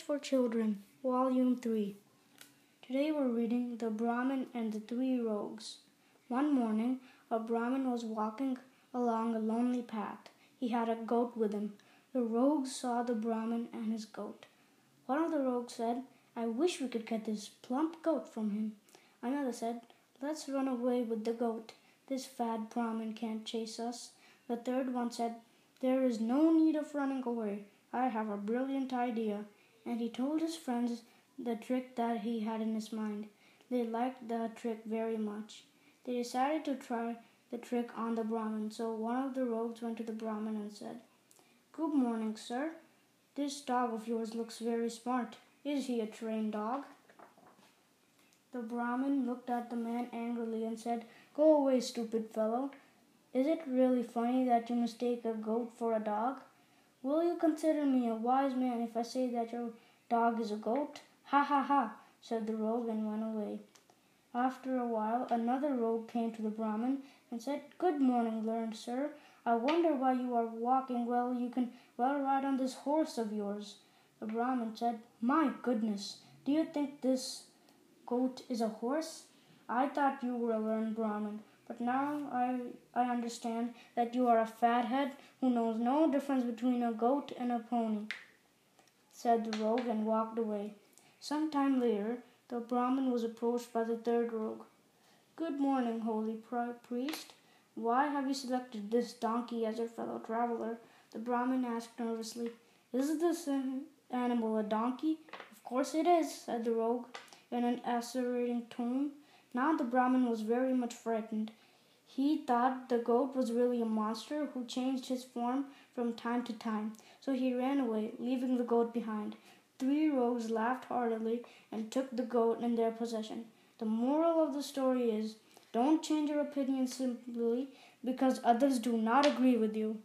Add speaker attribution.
Speaker 1: for Children, Volume 3. Today we're reading The Brahmin and the Three Rogues. One morning, a Brahmin was walking along a lonely path. He had a goat with him. The rogues saw the Brahmin and his goat. One of the rogues said, I wish we could get this plump goat from him. Another said, Let's run away with the goat. This fat Brahmin can't chase us. The third one said, There is no need of running away. I have a brilliant idea. And he told his friends the trick that he had in his mind. They liked the trick very much. They decided to try the trick on the Brahmin, so one of the rogues went to the Brahmin and said, Good morning, sir. This dog of yours looks very smart. Is he a trained dog? The Brahmin looked at the man angrily and said, Go away, stupid fellow. Is it really funny that you mistake a goat for a dog? Will you consider me a wise man if I say that your dog is a goat? Ha ha ha, said the rogue and went away. After a while, another rogue came to the Brahmin and said, Good morning, learned sir. I wonder why you are walking well. You can well ride on this horse of yours. The Brahmin said, My goodness, do you think this goat is a horse? I thought you were a learned Brahmin. But now I, I understand that you are a fathead who knows no difference between a goat and a pony, said the rogue and walked away. Some time later, the Brahmin was approached by the third rogue. Good morning, holy priest. Why have you selected this donkey as your fellow traveler? The Brahmin asked nervously. Is this animal a donkey? Of course it is, said the rogue in an accelerating tone. Now the Brahmin was very much frightened. He thought the goat was really a monster who changed his form from time to time, so he ran away, leaving the goat behind. Three rogues laughed heartily and took the goat in their possession. The moral of the story is don't change your opinion simply because others do not agree with you.